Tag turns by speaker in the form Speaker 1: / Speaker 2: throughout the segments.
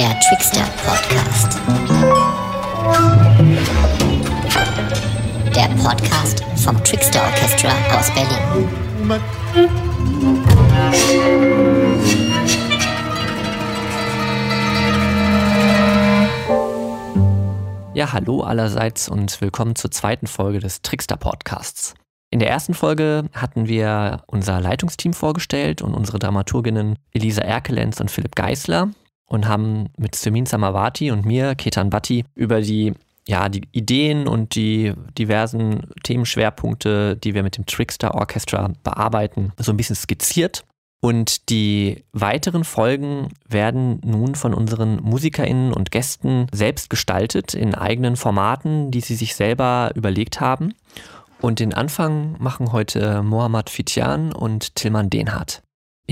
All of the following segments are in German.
Speaker 1: Der Trickster Podcast. Der Podcast vom Trickster Orchestra aus Berlin.
Speaker 2: Ja, hallo allerseits und willkommen zur zweiten Folge des Trickster Podcasts. In der ersten Folge hatten wir unser Leitungsteam vorgestellt und unsere Dramaturginnen Elisa Erkelenz und Philipp Geisler und haben mit Semin Samavati und mir, Ketan Bhatti, über die ja, die Ideen und die diversen Themenschwerpunkte, die wir mit dem Trickster Orchestra bearbeiten, so ein bisschen skizziert. Und die weiteren Folgen werden nun von unseren MusikerInnen und Gästen selbst gestaltet in eigenen Formaten, die sie sich selber überlegt haben. Und den Anfang machen heute Mohammad Fitian und Tilman Denhardt.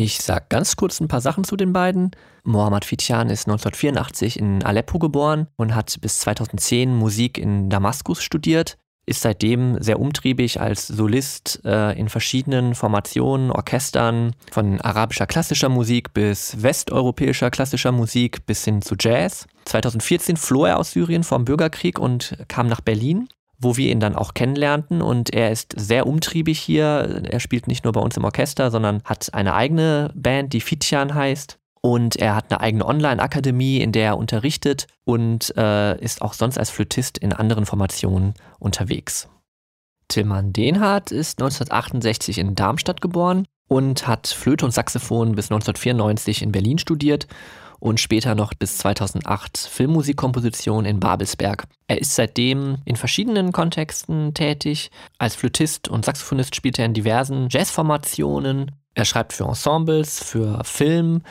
Speaker 2: Ich sag ganz kurz ein paar Sachen zu den beiden. Mohammad Fitian ist 1984 in Aleppo geboren und hat bis 2010 Musik in Damaskus studiert, ist seitdem sehr umtriebig als Solist äh, in verschiedenen Formationen, Orchestern, von arabischer klassischer Musik bis westeuropäischer klassischer Musik bis hin zu Jazz. 2014 floh er aus Syrien vom Bürgerkrieg und kam nach Berlin wo wir ihn dann auch kennenlernten. Und er ist sehr umtriebig hier. Er spielt nicht nur bei uns im Orchester, sondern hat eine eigene Band, die Fitian heißt. Und er hat eine eigene Online-Akademie, in der er unterrichtet und äh, ist auch sonst als Flötist in anderen Formationen unterwegs. Tilman Denhardt ist 1968 in Darmstadt geboren und hat Flöte und Saxophon bis 1994 in Berlin studiert und später noch bis 2008 Filmmusikkomposition in Babelsberg. Er ist seitdem in verschiedenen Kontexten tätig. Als Flötist und Saxophonist spielt er in diversen Jazzformationen. Er schreibt für Ensembles, für Film,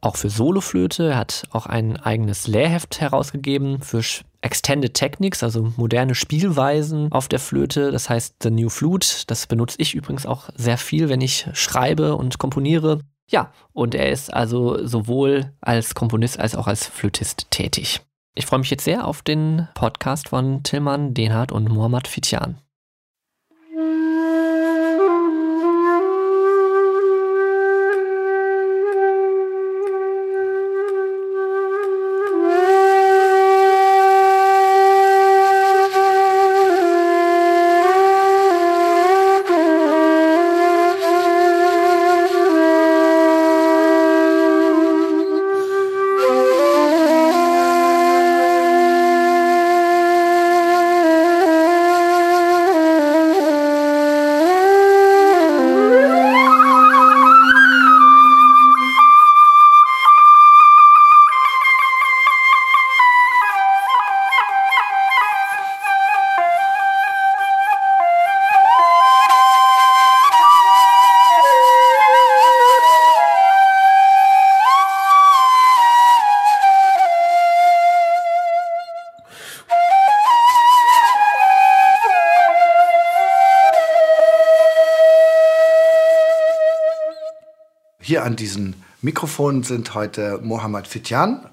Speaker 2: auch für Soloflöte. Er hat auch ein eigenes Lehrheft herausgegeben für Extended Techniques, also moderne Spielweisen auf der Flöte. Das heißt The New Flute. Das benutze ich übrigens auch sehr viel, wenn ich schreibe und komponiere. Ja, und er ist also sowohl als Komponist als auch als Flötist tätig. Ich freue mich jetzt sehr auf den Podcast von Tilman Denhardt und Mohammad Fitian.
Speaker 3: An diesen Mikrofonen sind heute Mohammad Fitjan,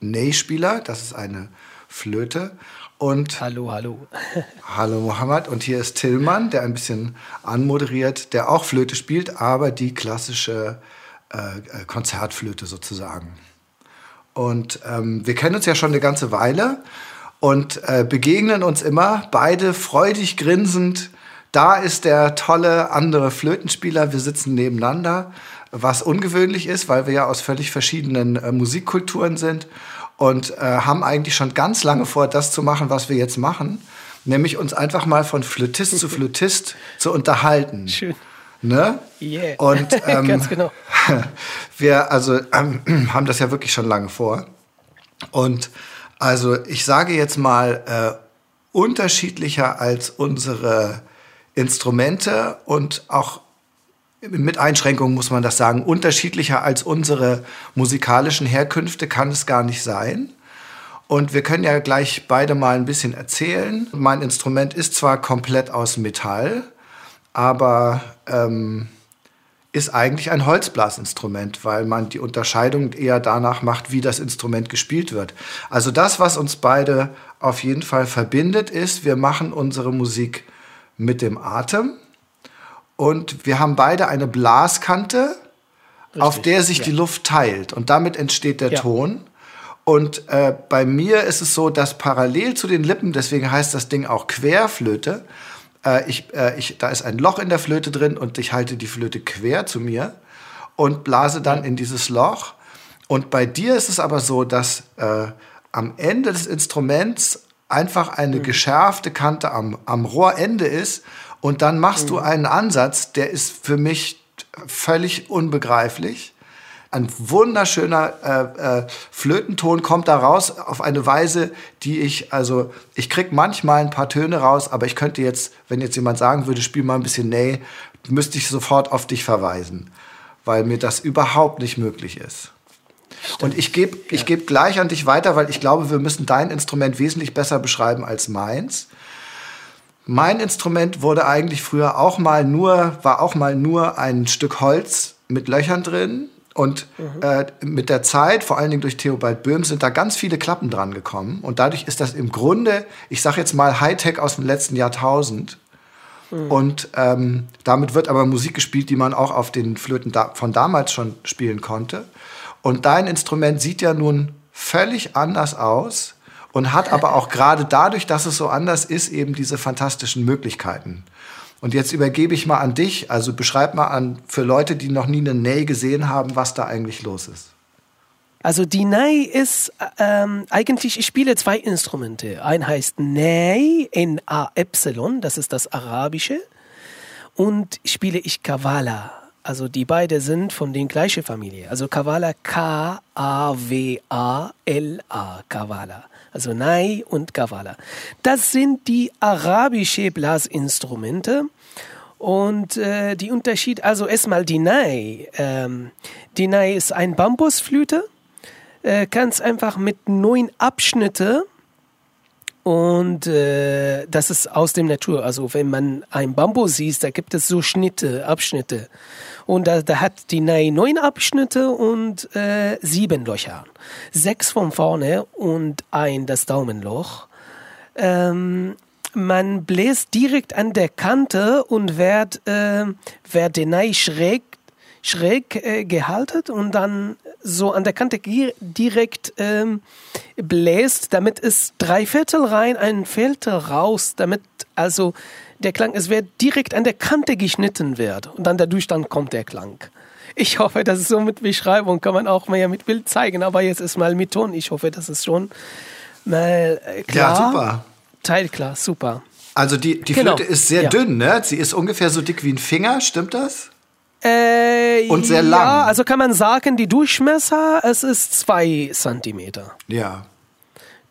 Speaker 3: Ney-Spieler, das ist eine Flöte. Und
Speaker 4: hallo, hallo.
Speaker 3: hallo Mohammad. Und hier ist Tillmann, der ein bisschen anmoderiert, der auch Flöte spielt, aber die klassische äh, Konzertflöte sozusagen. Und ähm, wir kennen uns ja schon eine ganze Weile und äh, begegnen uns immer, beide freudig grinsend. Da ist der tolle andere Flötenspieler, wir sitzen nebeneinander was ungewöhnlich ist, weil wir ja aus völlig verschiedenen äh, Musikkulturen sind und äh, haben eigentlich schon ganz lange vor, das zu machen, was wir jetzt machen, nämlich uns einfach mal von Flötist zu Flötist zu unterhalten.
Speaker 4: Schön.
Speaker 3: Ne?
Speaker 4: Yeah.
Speaker 3: Und ähm,
Speaker 4: ganz genau.
Speaker 3: wir also ähm, haben das ja wirklich schon lange vor. Und also ich sage jetzt mal äh, unterschiedlicher als unsere Instrumente und auch mit Einschränkungen muss man das sagen, unterschiedlicher als unsere musikalischen Herkünfte kann es gar nicht sein. Und wir können ja gleich beide mal ein bisschen erzählen. Mein Instrument ist zwar komplett aus Metall, aber ähm, ist eigentlich ein Holzblasinstrument, weil man die Unterscheidung eher danach macht, wie das Instrument gespielt wird. Also das, was uns beide auf jeden Fall verbindet, ist, wir machen unsere Musik mit dem Atem und wir haben beide eine Blaskante, Richtig, auf der sich ja. die Luft teilt und damit entsteht der ja. Ton. Und äh, bei mir ist es so, dass parallel zu den Lippen, deswegen heißt das Ding auch Querflöte, äh, ich, äh, ich, da ist ein Loch in der Flöte drin und ich halte die Flöte quer zu mir und blase dann in dieses Loch. Und bei dir ist es aber so, dass äh, am Ende des Instruments einfach eine mhm. geschärfte Kante am, am Rohrende ist und dann machst mhm. du einen Ansatz, der ist für mich völlig unbegreiflich. Ein wunderschöner äh, äh, Flötenton kommt da raus auf eine Weise, die ich, also ich krieg manchmal ein paar Töne raus, aber ich könnte jetzt, wenn jetzt jemand sagen würde, spiel mal ein bisschen Nee, müsste ich sofort auf dich verweisen, weil mir das überhaupt nicht möglich ist. Stimmt. Und ich gebe ich geb gleich an dich weiter, weil ich glaube, wir müssen dein Instrument wesentlich besser beschreiben als meins. Mein Instrument wurde eigentlich früher auch mal nur, war auch mal nur ein Stück Holz mit Löchern drin. Und mhm. äh, mit der Zeit, vor allen Dingen durch Theobald Böhm, sind da ganz viele Klappen dran gekommen. Und dadurch ist das im Grunde, ich sage jetzt mal Hightech aus dem letzten Jahrtausend. Mhm. Und ähm, damit wird aber Musik gespielt, die man auch auf den Flöten da von damals schon spielen konnte. Und dein Instrument sieht ja nun völlig anders aus und hat aber auch gerade dadurch, dass es so anders ist, eben diese fantastischen Möglichkeiten. Und jetzt übergebe ich mal an dich. Also beschreib mal an für Leute, die noch nie eine Ney gesehen haben, was da eigentlich los ist.
Speaker 4: Also die Ney ist ähm, eigentlich, ich spiele zwei Instrumente. Ein heißt Ney, N-A-Y, das ist das Arabische. Und spiele ich Kavala. Also die beiden sind von der gleichen Familie. Also Kavala, K-A-W-A-L-A, Kavala. Also Nai und Kavala. Das sind die arabischen Blasinstrumente. Und äh, die Unterschied, also erstmal die Nai. Ähm, die Nai ist ein Bambusflöte, äh, ganz einfach mit neun Abschnitte und äh, das ist aus dem Natur. Also wenn man ein Bambus sieht, da gibt es so Schnitte, Abschnitte. Und da, da hat die Nei neun Abschnitte und äh, sieben Löcher. Sechs von vorne und ein das Daumenloch. Ähm, man bläst direkt an der Kante und wird, äh, wird die Nei schräg schräg äh, gehalten und dann so an der Kante direkt ähm, bläst, damit es drei Viertel rein, ein Viertel raus, damit also der Klang, es wird direkt an der Kante geschnitten wird und dann dadurch dann kommt der Klang. Ich hoffe, das ist so mit Beschreibung, kann man auch mal mit Bild zeigen, aber jetzt ist mal mit Ton. Ich hoffe, das ist schon mal äh, klar. Ja, super. Teilklar, super.
Speaker 3: Also die, die genau. Flöte ist sehr ja. dünn, ne? Sie ist ungefähr so dick wie ein Finger, stimmt das?
Speaker 4: Äh, und sehr lang. Ja, also kann man sagen, die Durchmesser, es ist zwei Zentimeter.
Speaker 3: Ja.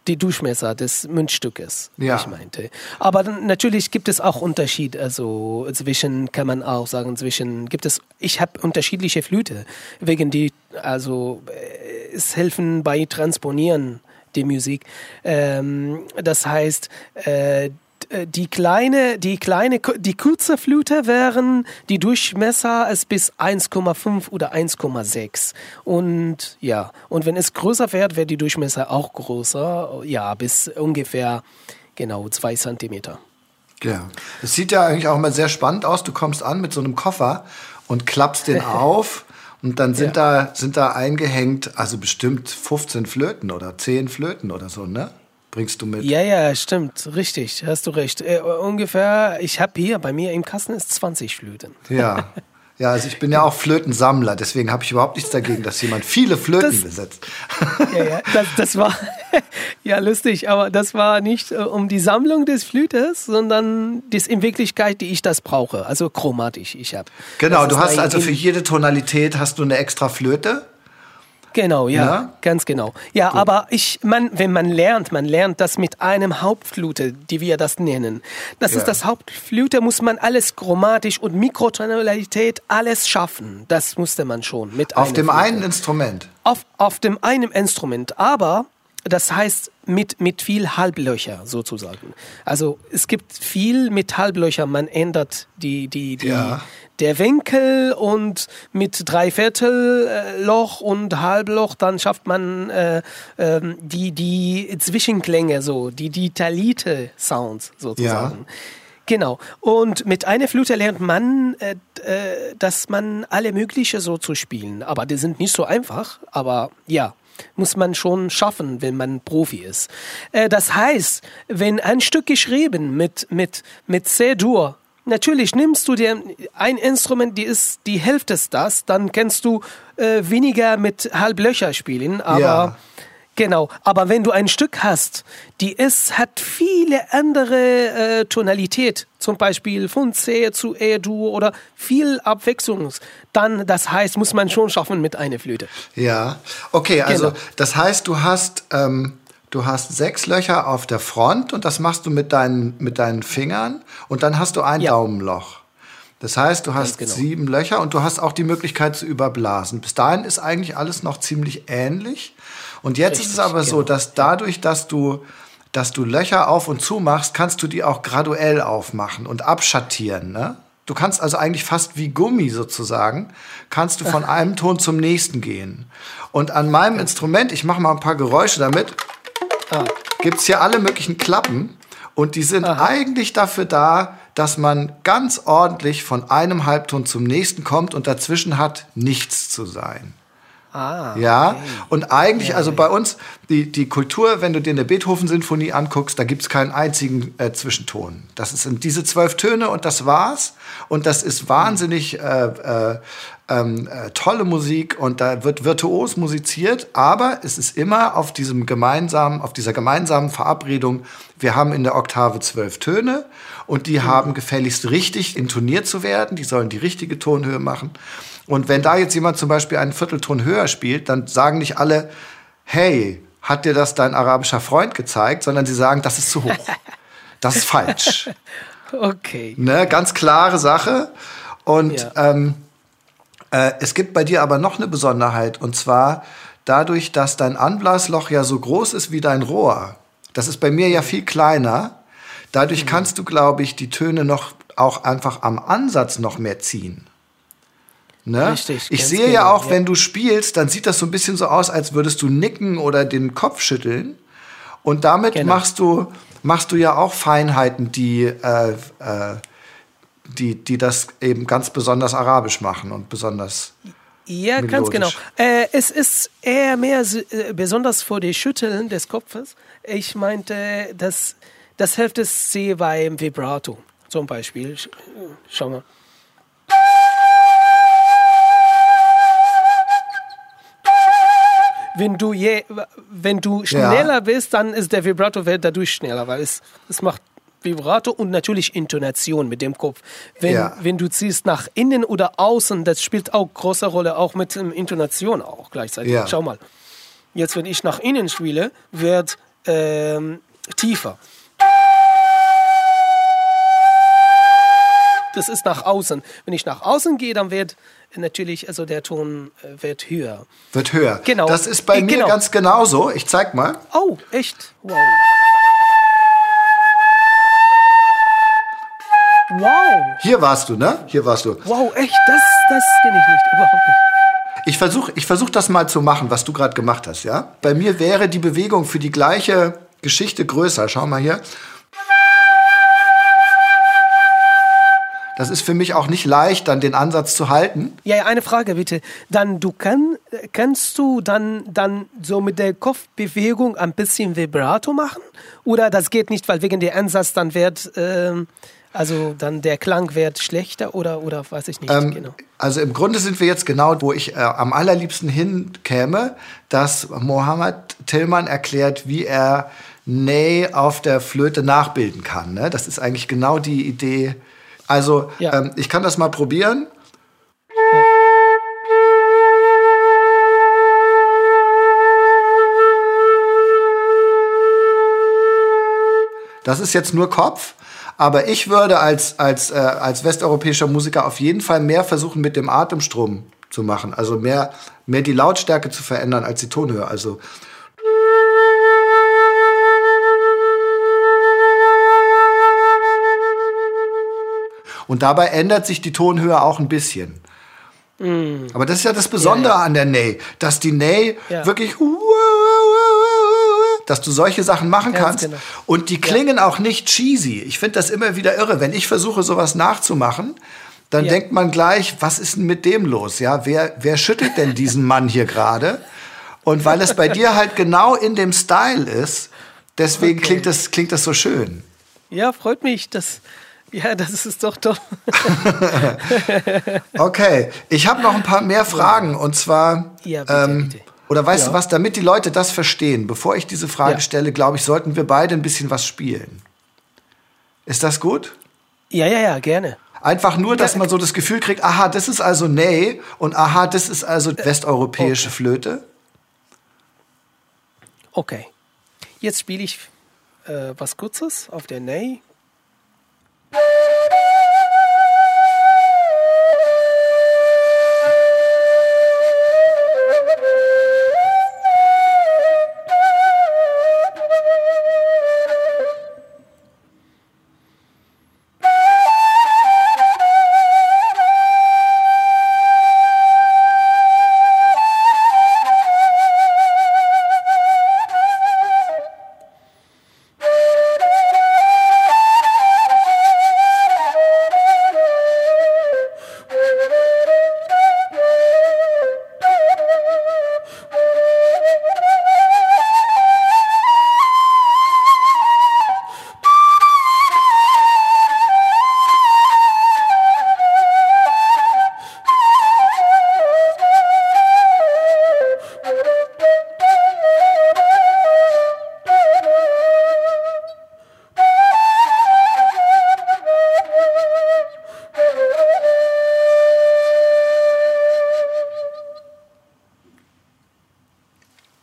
Speaker 4: Die Durchmesser des Münzstückes, ja. ich meinte. Aber natürlich gibt es auch Unterschied. Also zwischen, kann man auch sagen, zwischen, gibt es, ich habe unterschiedliche Flüte, wegen die, also äh, es helfen bei Transponieren die Musik. Ähm, das heißt, äh, äh, die kleine, die kleine, die kurze Flöte wären die Durchmesser ist bis 1,5 oder 1,6 und ja und wenn es größer wird, wird die Durchmesser auch größer, ja bis ungefähr genau zwei Zentimeter.
Speaker 3: Ja, es sieht ja eigentlich auch mal sehr spannend aus. Du kommst an mit so einem Koffer und klappst den auf. Und dann sind, ja. da, sind da eingehängt, also bestimmt 15 Flöten oder 10 Flöten oder so, ne? Bringst du mit.
Speaker 4: Ja, ja, stimmt, richtig, hast du recht. Äh, ungefähr, ich habe hier bei mir im Kasten ist 20 Flöten.
Speaker 3: Ja. Ja, also ich bin ja auch Flötensammler, deswegen habe ich überhaupt nichts dagegen, dass jemand viele Flöten das, besitzt.
Speaker 4: Ja, ja, das, das war ja lustig, aber das war nicht äh, um die Sammlung des Flötes, sondern das in Wirklichkeit, die ich das brauche, also chromatisch ich habe.
Speaker 3: Genau, du hast also für jede Tonalität hast du eine extra Flöte?
Speaker 4: Genau, ja, ja? ganz genau. Ja, Gut. aber ich, man, wenn man lernt, man lernt das mit einem Hauptflute, die wir das nennen. Das ja. ist das Hauptflute, muss man alles chromatisch und Mikrotonalität alles schaffen. Das musste man schon mit
Speaker 3: Auf dem Flute. einen Instrument.
Speaker 4: Auf, auf dem einen Instrument, aber das heißt mit, mit viel Halblöcher sozusagen. Also es gibt viel mit Halblöcher, man ändert die, die, die, ja der Winkel und mit Dreiviertelloch und Halbloch, dann schafft man äh, äh, die, die Zwischenklänge, so, die, die Talite-Sounds sozusagen. Ja. Genau. Und mit einer Flöte lernt man, äh, äh, dass man alle mögliche so zu spielen. Aber die sind nicht so einfach. Aber ja, muss man schon schaffen, wenn man Profi ist. Äh, das heißt, wenn ein Stück geschrieben mit mit mit C-Dur Natürlich nimmst du dir ein Instrument, die ist die Hälfte ist das, dann kannst du äh, weniger mit Halblöcher spielen, aber
Speaker 3: Ja.
Speaker 4: Genau, aber wenn du ein Stück hast, die ist, hat viele andere äh, Tonalität, zum Beispiel von C zu E-Dur oder viel Abwechslung, dann, das heißt, muss man schon schaffen mit einer Flöte.
Speaker 3: Ja, okay, also
Speaker 4: Genau.
Speaker 3: das heißt, du hast, ähm, du hast sechs Löcher auf der Front und das machst du mit deinen, mit deinen Fingern und dann hast du ein
Speaker 4: Ja.
Speaker 3: Daumenloch. Das heißt, du hast
Speaker 4: genau.
Speaker 3: sieben Löcher und du hast auch die Möglichkeit zu überblasen. Bis dahin ist eigentlich alles noch ziemlich ähnlich. Und jetzt ist es
Speaker 4: Richtig,
Speaker 3: aber so,
Speaker 4: genau.
Speaker 3: dass dadurch, dass du, dass du Löcher auf und zu machst, kannst du die auch graduell aufmachen und abschattieren. Ne? Du kannst also eigentlich fast wie Gummi sozusagen, kannst du von einem Ton zum nächsten gehen. Und an meinem Instrument, ich mache mal ein paar Geräusche damit,
Speaker 4: Ah,
Speaker 3: gibt's hier alle möglichen Klappen und die sind eigentlich dafür da, dass man ganz ordentlich von einem Halbton zum nächsten kommt und dazwischen hat nichts zu sein.
Speaker 4: Ah,
Speaker 3: Ja, und eigentlich, also bei uns, die, die Kultur, wenn du dir eine Beethoven-Sinfonie anguckst, da gibt's keinen einzigen äh, Zwischenton. Das sind diese zwölf Töne und das war's. Und das ist wahnsinnig äh, äh, ähm, äh, tolle Musik und da wird virtuos musiziert, aber es ist immer auf diesem gemeinsamen, auf dieser gemeinsamen Verabredung, wir haben in der Oktave zwölf Töne und die haben gefälligst richtig intoniert zu werden, die sollen die richtige Tonhöhe machen. Und wenn da jetzt jemand zum Beispiel einen Viertelton höher spielt, dann sagen nicht alle, hey, hat dir das dein arabischer Freund gezeigt, sondern sie sagen, das ist zu hoch. Das ist falsch.
Speaker 4: okay.
Speaker 3: Ne? Ganz klare Sache. Und
Speaker 4: Ja.
Speaker 3: ähm, äh, es gibt bei dir aber noch eine Besonderheit. Und zwar dadurch, dass dein Anblasloch ja so groß ist wie dein Rohr. Das ist bei mir ja viel kleiner. Dadurch
Speaker 4: Mhm.
Speaker 3: kannst du, glaube ich, die Töne noch auch einfach am Ansatz noch mehr ziehen. Ne?
Speaker 4: Richtig,
Speaker 3: Ich sehe ja
Speaker 4: genau,
Speaker 3: auch,
Speaker 4: ja.
Speaker 3: wenn du spielst, dann sieht das so ein bisschen so aus, als würdest du nicken oder den Kopf schütteln. Und damit
Speaker 4: Genau.
Speaker 3: machst du machst du ja auch Feinheiten, die äh, äh, die die das eben ganz besonders arabisch machen und besonders
Speaker 4: Ja, ganz genau.
Speaker 3: melodisch.
Speaker 4: Äh, es ist eher mehr äh, besonders vor die Schütteln des Kopfes. Ich meinte, das, das hilft es sehr beim Vibrato zum Beispiel. Sch- Schau mal. Wenn du, je, wenn du schneller bist, dann ist der Vibrato wird dadurch schneller, weil es, es macht Vibrato und natürlich Intonation mit dem Kopf. Wenn,
Speaker 3: Ja.
Speaker 4: wenn du ziehst nach innen oder außen, das spielt auch große Rolle, auch mit ähm, Intonation auch gleichzeitig.
Speaker 3: Ja.
Speaker 4: Schau mal. Jetzt, wenn ich nach innen spiele, wird ähm, tiefer. Das ist nach außen. Wenn ich nach außen gehe, dann wird natürlich, also der Ton äh, wird höher.
Speaker 3: wird höher.
Speaker 4: Genau.
Speaker 3: Das ist bei
Speaker 4: Äh,
Speaker 3: mir
Speaker 4: genau.
Speaker 3: ganz genauso. Ich zeig mal.
Speaker 4: Oh, echt? Wow. Wow.
Speaker 3: Hier warst du, ne? Hier warst du.
Speaker 4: Wow, echt? Das, das kenne ich nicht. Überhaupt nicht.
Speaker 3: Ich versuche ich versuch das mal zu machen, was du gerade gemacht hast, ja? Bei mir wäre die Bewegung für die gleiche Geschichte größer. Schau mal hier. Das ist für mich auch nicht leicht, dann den Ansatz zu halten.
Speaker 4: Ja, eine Frage bitte. Dann du kann, kannst du dann dann so mit der Kopfbewegung ein bisschen Vibrato machen oder das geht nicht, weil wegen der Ansatz dann wird ähm, also dann der Klang wird schlechter oder oder weiß ich nicht
Speaker 3: Ähm,
Speaker 4: genau.
Speaker 3: Also im Grunde sind wir jetzt genau, wo ich äh, am allerliebsten hinkäme, dass Mohammed Tillmann erklärt, wie er Ney auf der Flöte nachbilden kann. Ne? Das ist eigentlich genau die Idee. Also
Speaker 4: Ja.
Speaker 3: ähm, ich kann das mal probieren. Das ist jetzt nur Kopf, aber ich würde als, als, äh, als westeuropäischer Musiker auf jeden Fall mehr versuchen, mit dem Atemstrom zu machen. Also mehr, mehr die Lautstärke zu verändern als die Tonhöhe. Also Und dabei ändert sich die Tonhöhe auch ein bisschen. Aber das ist ja das Besondere
Speaker 4: Ja, ja.
Speaker 3: an der Ney, dass die Ney
Speaker 4: Ja.
Speaker 3: wirklich dass du solche Sachen machen
Speaker 4: Ganz
Speaker 3: kannst.
Speaker 4: genau.
Speaker 3: Und die klingen auch nicht cheesy. Ich finde das immer wieder irre. Wenn ich versuche, sowas nachzumachen, dann denkt man gleich, was ist denn mit dem los? Ja, wer, wer schüttelt denn diesen Mann hier gerade? Und weil es bei dir halt genau in dem Style ist, deswegen
Speaker 4: Okay.
Speaker 3: klingt, das, klingt das so schön.
Speaker 4: Ja, freut mich. Das, ja, das ist doch toll.
Speaker 3: Okay, ich habe noch ein paar mehr Fragen und zwar,
Speaker 4: Ja, bitte,
Speaker 3: ähm,
Speaker 4: bitte.
Speaker 3: oder weißt
Speaker 4: Ja.
Speaker 3: du was, damit die Leute das verstehen, bevor ich diese Frage
Speaker 4: Ja.
Speaker 3: stelle, glaube ich, sollten wir beide ein bisschen was spielen. Ist das gut?
Speaker 4: Ja, ja, ja, gerne.
Speaker 3: Einfach nur, dass man so das Gefühl kriegt, aha, das ist also Ney und aha, das ist also westeuropäische Flöte.
Speaker 4: Okay. Jetzt spiele ich äh, was Kurzes auf der Ney.
Speaker 3: Música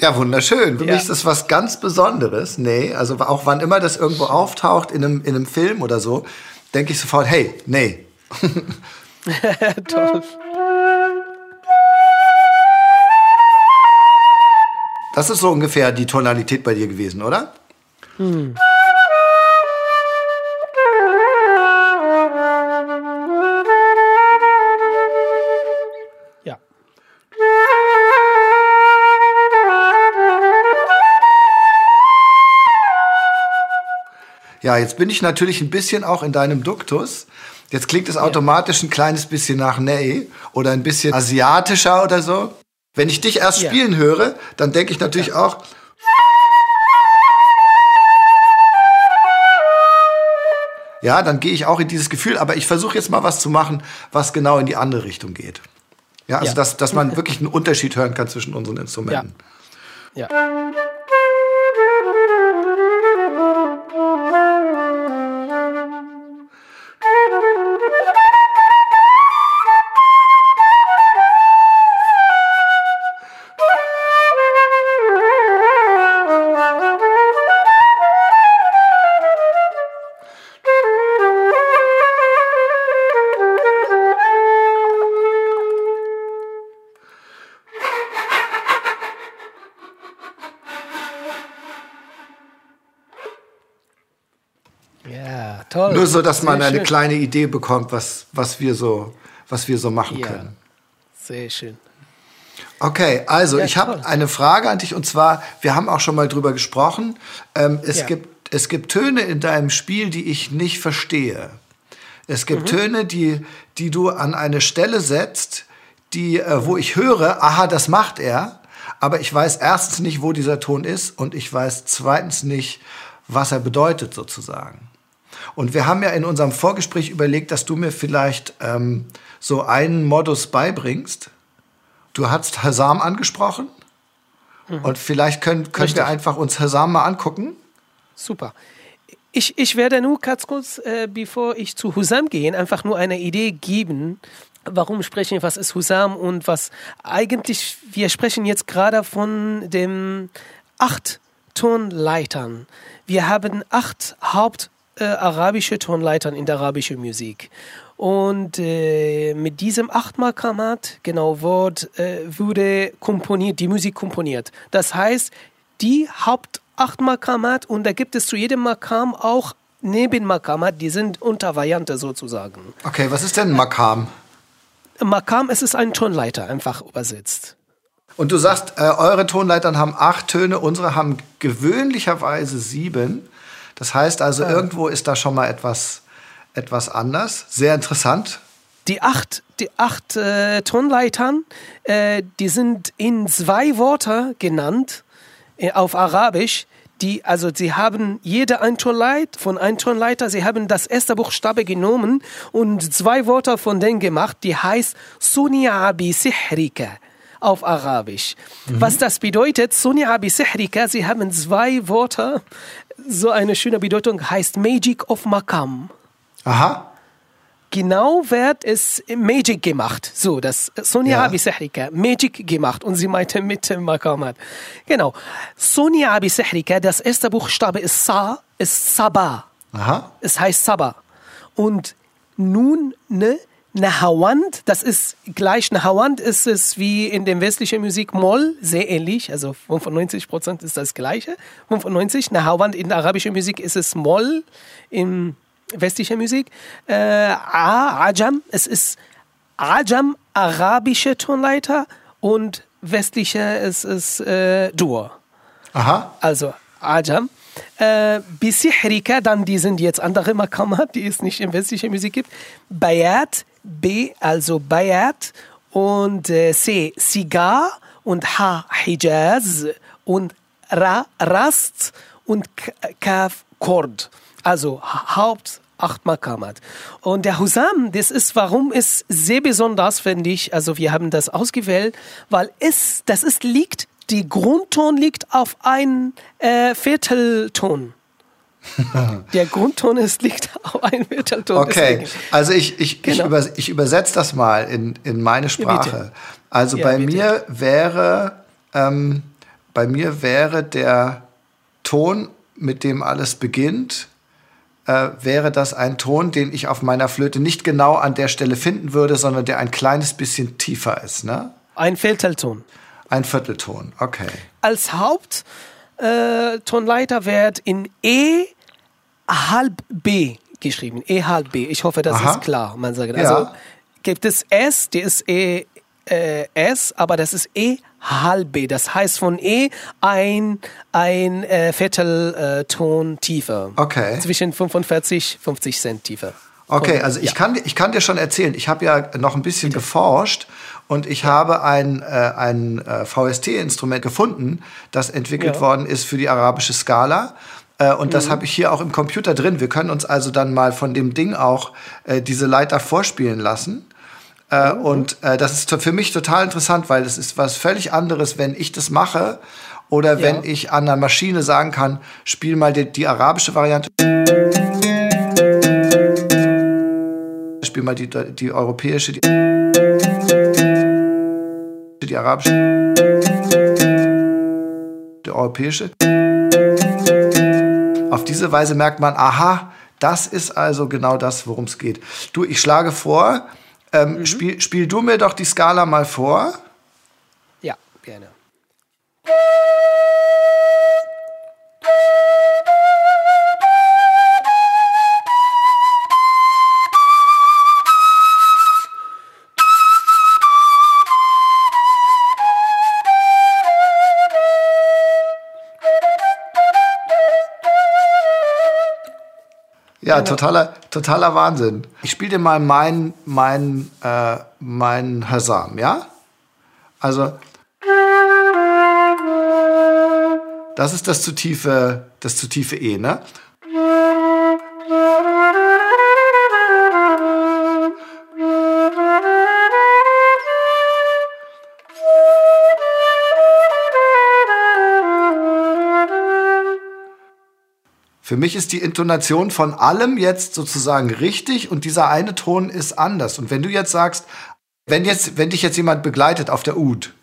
Speaker 3: Ja, wunderschön. Für
Speaker 4: Ja.
Speaker 3: mich ist das was ganz Besonderes. Nee, also auch wann immer das irgendwo auftaucht in einem, in einem Film oder so, denke ich sofort, hey, nee.
Speaker 4: Toll.
Speaker 3: Das ist so ungefähr die Tonalität bei dir gewesen, oder?
Speaker 4: Ja.
Speaker 3: Ja, jetzt bin ich natürlich ein bisschen auch in deinem Duktus. Jetzt klingt es automatisch ein kleines bisschen nach Ney oder ein bisschen asiatischer oder so. Wenn ich dich erst
Speaker 4: Ja.
Speaker 3: spielen höre, dann denke ich natürlich auch. Ja, dann gehe ich auch in dieses Gefühl, aber ich versuche jetzt mal was zu machen, was genau in die andere Richtung geht. Ja, also
Speaker 4: Ja.
Speaker 3: Dass, dass man wirklich einen Unterschied hören kann zwischen unseren Instrumenten.
Speaker 4: Ja.
Speaker 3: Nur so, dass man eine
Speaker 4: schön.
Speaker 3: kleine Idee bekommt, was, was, wir, so, was wir so machen
Speaker 4: Ja.
Speaker 3: können.
Speaker 4: Sehr schön.
Speaker 3: Okay, also
Speaker 4: Ja,
Speaker 3: ich habe eine Frage an dich und zwar, wir haben auch schon mal drüber gesprochen. Ähm, es,
Speaker 4: Ja.
Speaker 3: gibt, es gibt Töne in deinem Spiel, die ich nicht verstehe. Es gibt
Speaker 4: Mhm.
Speaker 3: Töne, die, die du an eine Stelle setzt, die, äh, wo ich höre, aha, das macht er, aber ich weiß erstens nicht, wo dieser Ton ist und ich weiß zweitens nicht, was er bedeutet sozusagen. Und wir haben ja in unserem Vorgespräch überlegt, dass du mir vielleicht ähm, so einen Modus beibringst. Du hast Hasam angesprochen. Und vielleicht können, können
Speaker 4: Richtig.
Speaker 3: wir einfach uns Hasam mal angucken.
Speaker 4: Super. Ich, ich werde nur ganz kurz, äh, bevor ich zu Husam gehe, einfach nur eine Idee geben, warum sprechen wir, was ist Husam und was eigentlich, wir sprechen jetzt gerade von dem acht Tonleitern. Wir haben acht Haupt äh, arabische Tonleitern in der arabischen Musik. Und äh, mit diesem Achtmal-Kamat, genau, Wort, äh, wurde komponiert, die Musik komponiert. Das heißt, die Haupt Achtmal-Kamat und da gibt es zu jedem Makam auch Nebenmakamat, die sind Untervariante sozusagen.
Speaker 3: Okay, was ist denn Makam?
Speaker 4: Makam, es ist ein Tonleiter, einfach übersetzt.
Speaker 3: Und du sagst, äh, eure Tonleitern haben acht Töne, unsere haben gewöhnlicherweise sieben. Das heißt also, irgendwo ist da schon mal etwas, etwas anders. Sehr interessant.
Speaker 4: Die acht, die acht äh, Tonleitern, äh, die sind in zwei Wörter genannt äh, auf Arabisch. Die, also sie haben jede ein Tonleit von ein Tonleiter, sie haben das erste Buchstabe genommen und zwei Wörter von denen gemacht, die heißt Sunia bi Sihrika auf Arabisch. Was das bedeutet, Sunia bi Sihrika, sie haben zwei Wörter, so eine schöne Bedeutung heißt Magic of Makam
Speaker 3: Aha.
Speaker 4: genau wird es Magic gemacht. So, das Sonia
Speaker 3: Ja.
Speaker 4: Abi Sehrika, Magic gemacht. Und sie meinte mit Makamat. Genau. Sonia Abi Sehrika, das erste Buchstabe ist Sa, ist Saba.
Speaker 3: Aha.
Speaker 4: Es heißt Saba. Und nun, ne, Nahawand, das ist gleich, Nahawand ist es wie in der westlichen Musik Moll, sehr ähnlich, also 95 Prozent ist das gleiche, 95, Nahawand in der arabischen Musik ist es Moll, in westlicher Musik, äh, Ajam, es ist Ajam, arabische Tonleiter und westliche, es ist äh, Dur
Speaker 3: Aha.
Speaker 4: also Ajam. Äh, Bisihrika, dann die sind jetzt andere Makamat, die es nicht in westlicher Musik gibt. Bayat, B, also Bayat und äh, C, Sigar und H, Hijaz und Ra, Rast und Kaf, Kord. Also Ha- Haupt, acht Makamat. Und der Husam, das ist, warum es sehr besonders, finde ich, also wir haben das ausgewählt, weil es, das ist, liegt, die Grundton liegt auf ein äh, Viertelton. Der Grundton ist, liegt auf ein Viertelton.
Speaker 3: Okay,
Speaker 4: deswegen.
Speaker 3: also ich, ich, ich,
Speaker 4: Genau.
Speaker 3: über, ich übersetze das mal in, in meine Sprache. also
Speaker 4: Ja,
Speaker 3: bei
Speaker 4: bitte.
Speaker 3: mir wäre ähm, bei mir wäre der Ton, mit dem alles beginnt, äh, wäre das ein Ton, den ich auf meiner Flöte nicht genau an der Stelle finden würde, sondern der ein kleines bisschen tiefer ist, ne?
Speaker 4: Ein Viertelton.
Speaker 3: Ein Viertelton, okay.
Speaker 4: Als Haupttonleiter äh, wird in E halb B geschrieben. E halb B. Ich hoffe, das
Speaker 3: Aha.
Speaker 4: ist klar. Man sagt.
Speaker 3: Ja.
Speaker 4: Also gibt es S, die ist E äh, S, aber das ist E halb B. Das heißt von E ein, ein äh, Viertelton äh, Ton tiefer.
Speaker 3: Okay.
Speaker 4: Zwischen 45, 50 Cent tiefer.
Speaker 3: Okay, also ich,
Speaker 4: ja.
Speaker 3: kann, ich kann dir schon erzählen, ich habe ja noch ein bisschen geforscht und ich habe ein, äh, ein äh, VST-Instrument gefunden, das entwickelt
Speaker 4: Ja.
Speaker 3: worden ist für die arabische Skala. Äh, und
Speaker 4: Mhm.
Speaker 3: das habe ich hier auch im Computer drin. Wir können uns also dann mal von dem Ding auch äh, diese Leiter vorspielen lassen. Äh,
Speaker 4: Mhm.
Speaker 3: Und äh, das ist für mich total interessant, weil es ist was völlig anderes, wenn ich das mache oder wenn ich an einer Maschine sagen kann, spiel mal die, die arabische Variante. Spiel mal die, die europäische, die, die arabische, die europäische. Auf diese Weise merkt man, aha, das ist also genau das, worum es geht. Du, ich schlage vor, ähm, spiel, spiel du mir doch die Skala mal vor.
Speaker 4: Ja, gerne.
Speaker 3: Ja, totaler, totaler Wahnsinn. Ich spiele dir mal meinen mein, äh, mein Hasam, ja? Also. Das ist das zu tiefe, das zu tiefe E, ne? Für mich ist die Intonation von allem jetzt sozusagen richtig und dieser eine Ton ist anders. Und wenn du jetzt sagst, wenn jetzt, wenn dich jetzt jemand begleitet auf der Ud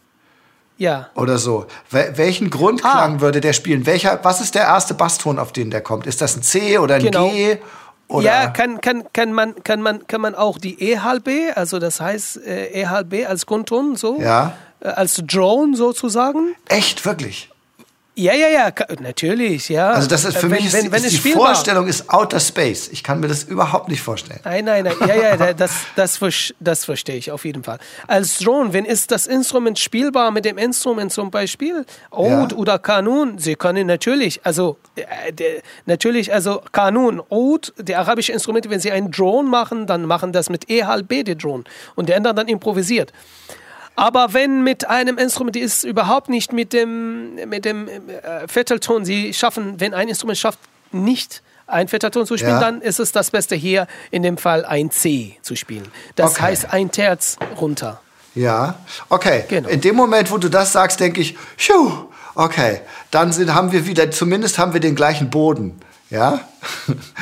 Speaker 4: Ja.
Speaker 3: oder so, wel welchen Grundklang
Speaker 4: Ah.
Speaker 3: würde der spielen? Welcher, was ist der erste Basston, auf den der kommt? Ist das ein C oder ein
Speaker 4: Genau.
Speaker 3: G? Oder?
Speaker 4: Ja, kann, kann, kann, man, kann, man, kann man auch die E halb B, also das heißt äh, E halb B als Grundton, so,
Speaker 3: Ja.
Speaker 4: äh, als Drone sozusagen.
Speaker 3: Echt, wirklich?
Speaker 4: Ja, ja, ja, natürlich, ja.
Speaker 3: Also das ist für
Speaker 4: Äh,
Speaker 3: mich ist,
Speaker 4: wenn, wenn
Speaker 3: ist die
Speaker 4: spielbar.
Speaker 3: Vorstellung ist Outer Space. Ich kann mir das überhaupt nicht vorstellen.
Speaker 4: Nein, nein, nein, ja, ja, da- das, das, das verstehe ich auf jeden Fall. Als Drone, wenn ist das Instrument spielbar mit dem Instrument zum Beispiel, Oud
Speaker 3: Ja.
Speaker 4: oder Kanun, Sie können natürlich, also äh, natürlich, also Kanun, Oud, die arabischen Instrumente, wenn Sie einen Drone machen, dann machen das mit E halb B, der Drone, und der andere dann improvisiert. Aber wenn mit einem Instrument, die ist überhaupt nicht mit dem, mit dem äh, Viertelton, sie schaffen, wenn ein Instrument schafft, nicht ein Viertelton zu spielen,
Speaker 3: Ja.
Speaker 4: dann ist es das Beste hier in dem Fall ein C zu spielen. Das
Speaker 3: Okay.
Speaker 4: heißt ein Terz runter.
Speaker 3: Ja, okay.
Speaker 4: Genau.
Speaker 3: In dem Moment, wo du das sagst, denke ich, phew, okay, dann sind, haben wir wieder, zumindest haben wir den gleichen Boden. Ja?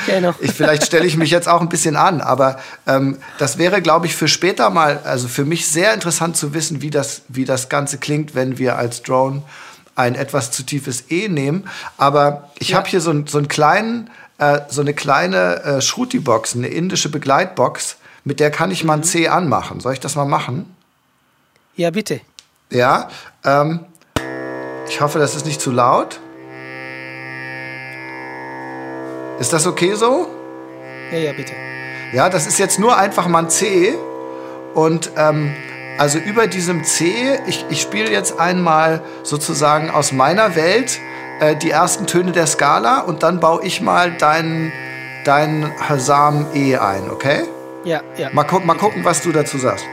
Speaker 4: Genau.
Speaker 3: Ich, vielleicht stelle ich mich jetzt auch ein bisschen an, aber ähm, das wäre, glaube ich, für später mal, also für mich sehr interessant zu wissen, wie das, wie das Ganze klingt, wenn wir als Drone ein etwas zu tiefes E nehmen. Aber ich
Speaker 4: Ja.
Speaker 3: habe hier so, so einen kleinen, äh, so eine kleine äh, Shruti-Box, eine indische Begleitbox, mit der kann ich mal ein C anmachen. Soll ich das mal machen?
Speaker 4: Ja, bitte.
Speaker 3: Ja, ähm, ich hoffe, das ist nicht zu laut. Ist das okay so?
Speaker 4: Ja, ja, bitte.
Speaker 3: Ja, das ist jetzt nur einfach mal ein C. Und ähm, also über diesem C, ich, ich spiele jetzt einmal sozusagen aus meiner Welt äh, die ersten Töne der Skala und dann baue ich mal deinen dein Hasam E ein, okay?
Speaker 4: Ja, ja.
Speaker 3: Mal, gu mal gucken, was du dazu sagst.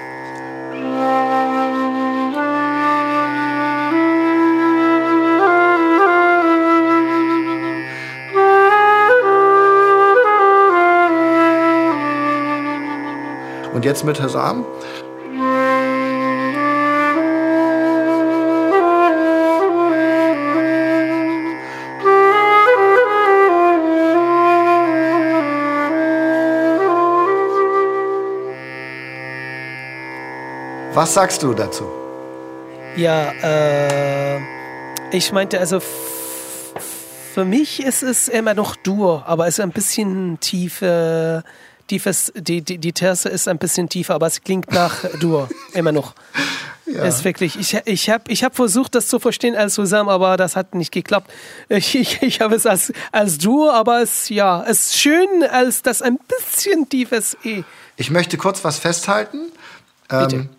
Speaker 3: Jetzt mit Hasam. Was sagst du dazu?
Speaker 4: Ja, äh, ich meinte also, für mich ist es immer noch Dur, aber es ist ein bisschen tiefer. Tiefes, die, die, die Terze ist ein bisschen tiefer, aber es klingt nach Dur, immer noch. Ist wirklich, ich, ich habe ich hab versucht, das zu verstehen als Susam, aber das hat nicht geklappt. Ich, ich, ich habe es als, als Dur, aber es, ja, es ist schön als das ein bisschen tiefes E.
Speaker 3: Ich möchte kurz was festhalten.
Speaker 4: Bitte.
Speaker 3: Ähm,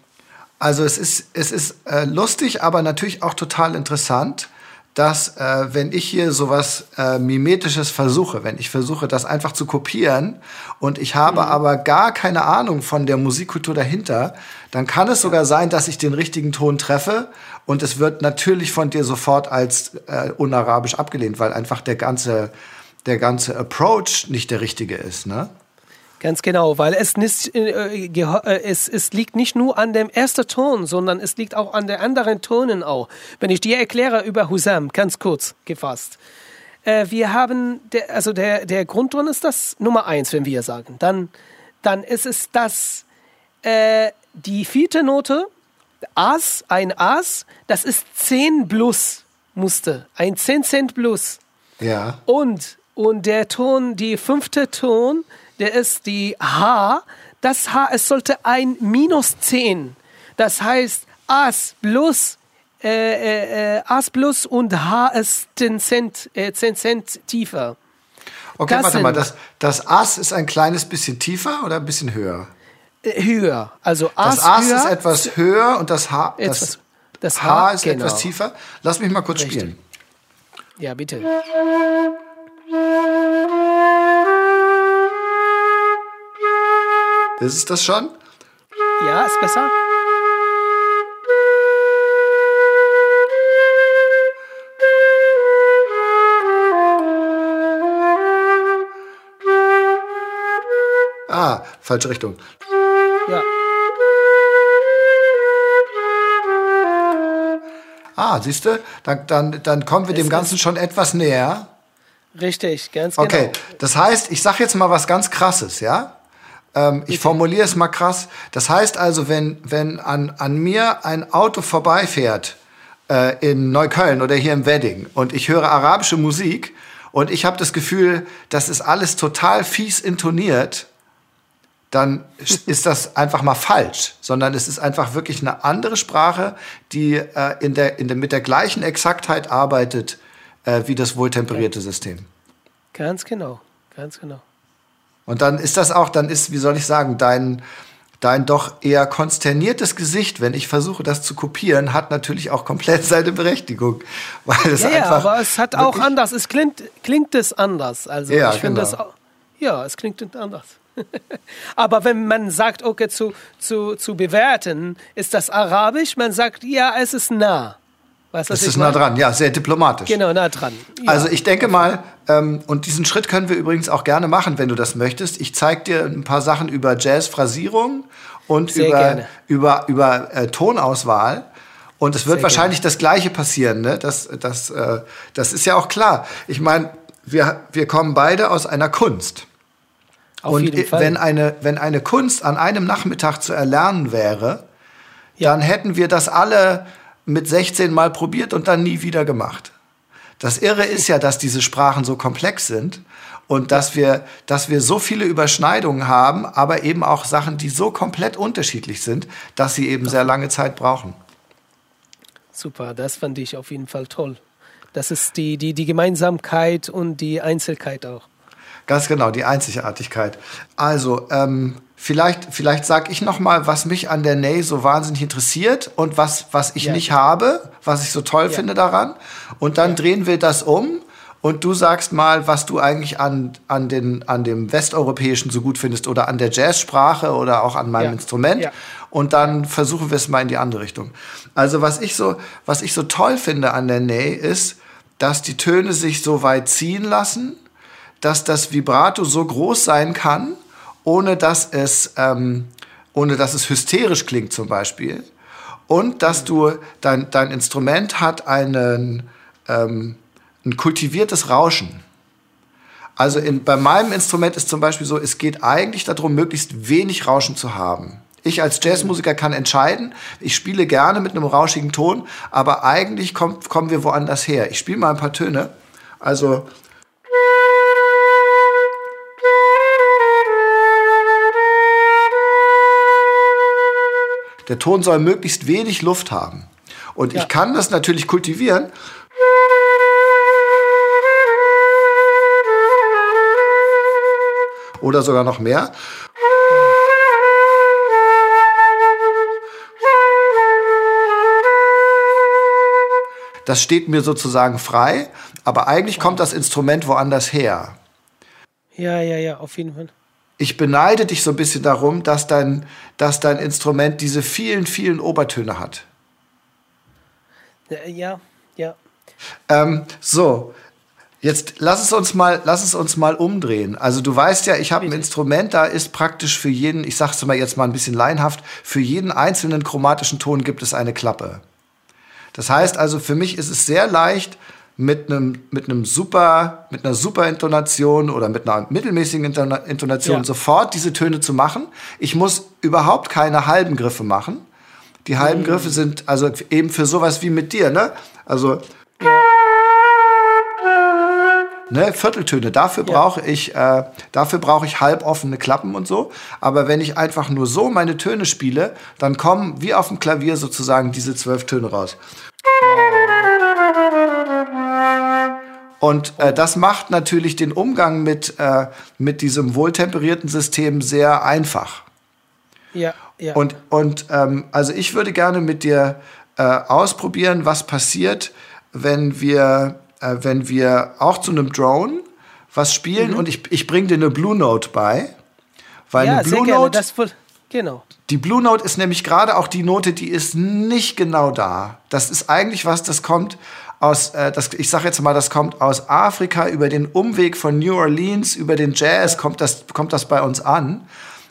Speaker 3: also es ist, es ist äh, lustig, aber natürlich auch total interessant, dass äh, wenn ich hier sowas äh, Mimetisches versuche, wenn ich versuche, das einfach zu kopieren und ich habe aber gar keine Ahnung von der Musikkultur dahinter, dann kann es sogar sein, dass ich den richtigen Ton treffe und es wird natürlich von dir sofort als äh, unarabisch abgelehnt, weil einfach der ganze, der ganze Approach nicht der richtige ist, ne?
Speaker 4: Ganz genau, weil es, nicht, äh, äh, es, es liegt nicht nur an dem ersten Ton, sondern es liegt auch an den anderen Tonen auch. Wenn ich dir erkläre über Husam, ganz kurz gefasst. Äh, wir haben, der, also der, der Grundton ist das Nummer eins, wenn wir sagen. Dann, dann ist es das, äh, die vierte Note, As, ein As, das ist 10 plus Muster, ein 10 Cent plus.
Speaker 3: Ja.
Speaker 4: Und, und der Ton, die fünfte Ton, der ist die H. Das H, es sollte ein minus 10. Das heißt, As plus, äh, äh, äh, As plus und H ist 10 Cent, äh, 10 Cent tiefer.
Speaker 3: Okay,
Speaker 4: Das
Speaker 3: warte mal, das, das Ass ist ein kleines bisschen tiefer oder ein bisschen höher?
Speaker 4: Äh, höher. Also As,
Speaker 3: Das Ass
Speaker 4: höher,
Speaker 3: ist etwas höher und das H, das,
Speaker 4: etwas- das
Speaker 3: H
Speaker 4: H,
Speaker 3: ist
Speaker 4: genau.
Speaker 3: etwas tiefer. Lass mich mal kurz
Speaker 4: Richtig.
Speaker 3: spielen.
Speaker 4: Ja, bitte.
Speaker 3: Das ist das schon?
Speaker 4: Ja, ist besser?
Speaker 3: Ah, falsche Richtung.
Speaker 4: Ja.
Speaker 3: Ah, siehst du? Dann, dann, dann kommen wir dem
Speaker 4: Es
Speaker 3: Ganzen schon etwas näher.
Speaker 4: Richtig, ganz genau.
Speaker 3: Okay, das heißt, ich sage jetzt mal was ganz Krasses, ja? Ähm, ich formuliere es mal krass. Das heißt also, wenn, wenn an, an mir ein Auto vorbeifährt äh, in Neukölln oder hier im Wedding und ich höre arabische Musik und ich habe das Gefühl, das ist alles total fies intoniert, dann ist das einfach mal falsch, sondern es ist einfach wirklich eine andere Sprache, die äh, in der, in der, mit der gleichen Exaktheit arbeitet äh, wie das wohltemperierte System.
Speaker 4: Ganz genau, ganz genau.
Speaker 3: Und dann ist das auch, dann ist, wie soll ich sagen, dein, dein doch eher konsterniertes Gesicht, wenn ich versuche, das zu kopieren, hat natürlich auch komplett seine Berechtigung. Weil es
Speaker 4: Ja, ja,
Speaker 3: einfach
Speaker 4: aber es hat auch anders. Es klingt, klingt es anders. Also
Speaker 3: Ja,
Speaker 4: ich finde
Speaker 3: genau.
Speaker 4: es auch, ja, es klingt anders. aber wenn man sagt, okay, zu, zu, zu bewerten, ist das Arabisch, man sagt, ja, es ist nah. Weißt ich
Speaker 3: ist nah dran, ja, sehr diplomatisch.
Speaker 4: Genau, nah dran. Ja.
Speaker 3: Also ich denke mal, ähm, und diesen Schritt können wir übrigens auch gerne machen, wenn du das möchtest. Ich zeige dir ein paar Sachen über Jazz-Phrasierung und
Speaker 4: Sehr
Speaker 3: über,
Speaker 4: gerne.
Speaker 3: über, über äh, Tonauswahl. Und es wird
Speaker 4: Sehr
Speaker 3: wahrscheinlich das Gleiche passieren. Ne? Das, das, äh, das ist ja auch klar. Ich meine, wir, wir kommen beide aus einer Kunst.
Speaker 4: Auf
Speaker 3: und
Speaker 4: jeden Fall.
Speaker 3: wenn eine, wenn eine Kunst an einem Nachmittag zu erlernen wäre, dann hätten wir das alle mit 16 Mal probiert und dann nie wieder gemacht. Das Irre ist ja, dass diese Sprachen so komplex sind und dass wir, dass wir so viele Überschneidungen haben, aber eben auch Sachen, die so komplett unterschiedlich sind, dass sie eben sehr lange Zeit brauchen.
Speaker 4: Super, das fand ich auf jeden Fall toll. Das ist die, die, die Gemeinsamkeit und die Einzelkeit auch.
Speaker 3: Ganz genau, die Einzigartigkeit. Also, ähm, vielleicht, vielleicht sage ich noch mal, was mich an der Ney so wahnsinnig interessiert und was, was ich
Speaker 4: Ja.
Speaker 3: nicht habe, was ich so toll
Speaker 4: Ja.
Speaker 3: finde daran. Und dann drehen wir das um und du sagst mal, was du eigentlich an, an, den, an dem Westeuropäischen so gut findest oder an der Jazzsprache oder auch an meinem
Speaker 4: Ja.
Speaker 3: Instrument.
Speaker 4: Ja.
Speaker 3: Und dann versuchen wir es mal in die andere Richtung. Also was ich so, was ich so toll finde an der Ney ist, dass die Töne sich so weit ziehen lassen, dass das Vibrato so groß sein kann, ohne dass es, ähm, ohne dass es hysterisch klingt zum Beispiel. Und dass du, dein, dein Instrument hat einen, ähm, ein kultiviertes Rauschen. Also in, bei meinem Instrument ist zum Beispiel so, es geht eigentlich darum, möglichst wenig Rauschen zu haben. Ich als Jazzmusiker kann entscheiden, ich spiele gerne mit einem rauschigen Ton, aber eigentlich kommt, kommen wir woanders her. Ich spiele mal ein paar Töne. Also der Ton soll möglichst wenig Luft haben. Und
Speaker 4: Ja.
Speaker 3: ich kann das natürlich kultivieren. Oder sogar noch mehr. Das steht mir sozusagen frei, aber eigentlich kommt das Instrument woanders her.
Speaker 4: Ja, ja, ja, auf jeden Fall.
Speaker 3: Ich beneide dich so ein bisschen darum, dass dein, dass dein Instrument diese vielen, vielen Obertöne hat.
Speaker 4: Äh, Ja, ja.
Speaker 3: Ähm, so, jetzt lass es uns mal, lass es uns mal umdrehen. Also du weißt ja, ich habe ein Instrument, da ist praktisch für jeden, ich sag's mal jetzt mal ein bisschen laienhaft, für jeden einzelnen chromatischen Ton gibt es eine Klappe. Das heißt also, für mich ist es sehr leicht, mit einem mit einem super mit einer super Intonation oder mit einer mittelmäßigen Intona- Intonation
Speaker 4: Ja.
Speaker 3: sofort diese Töne zu machen. Ich muss überhaupt keine halben Griffe machen. Die halben Griffe sind also eben für sowas wie mit dir, ne? Also ne, Vierteltöne. Dafür brauche ich, äh, dafür brauche ich halboffene Klappen und so. Aber wenn ich einfach nur so meine Töne spiele, dann kommen wie auf dem Klavier sozusagen diese zwölf Töne raus. Und äh, das macht natürlich den Umgang mit, äh, mit diesem wohltemperierten System sehr einfach.
Speaker 4: Ja, ja.
Speaker 3: Und, und ähm, also ich würde gerne mit dir äh, ausprobieren, was passiert, wenn wir, äh, wenn wir auch zu einem Drone was spielen und ich, ich bringe dir eine Blue Note bei. Weil
Speaker 4: Mhm. ja,
Speaker 3: eine Blue. Note,
Speaker 4: genau.
Speaker 3: die Blue Note ist nämlich gerade auch die Note, die ist nicht genau da. Das ist eigentlich was, das kommt aus, äh, das, ich sage jetzt mal, das kommt aus Afrika über den Umweg von New Orleans, über den Jazz kommt das, kommt das bei uns an.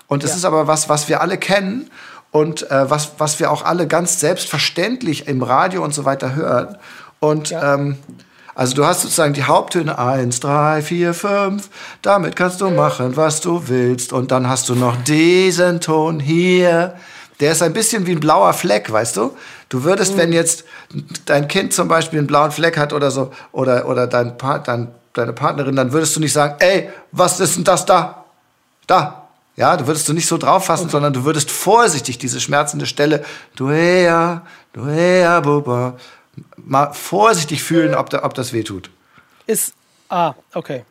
Speaker 3: Und es
Speaker 4: Ja.
Speaker 3: ist aber was, was wir alle kennen und äh, was, was wir auch alle ganz selbstverständlich im Radio und so weiter hören. Und
Speaker 4: Ja.
Speaker 3: ähm, also du hast sozusagen die Haupttöne 1, 3, 4, 5. Damit kannst du machen, was du willst. Und dann hast du noch diesen Ton hier. Der ist ein bisschen wie ein blauer Fleck, weißt du? Du würdest, wenn jetzt dein Kind zum Beispiel einen blauen Fleck hat oder so, oder, oder dein, Pa- dein, deine Partnerin, dann würdest du nicht sagen, ey, was ist denn das da? Da. Ja, du würdest du nicht so drauf fassen, sondern du würdest vorsichtig diese schmerzende Stelle, du her, du her, Buba, mal vorsichtig fühlen, ob, da, ob das weh tut.
Speaker 4: Ist. Ah, okay.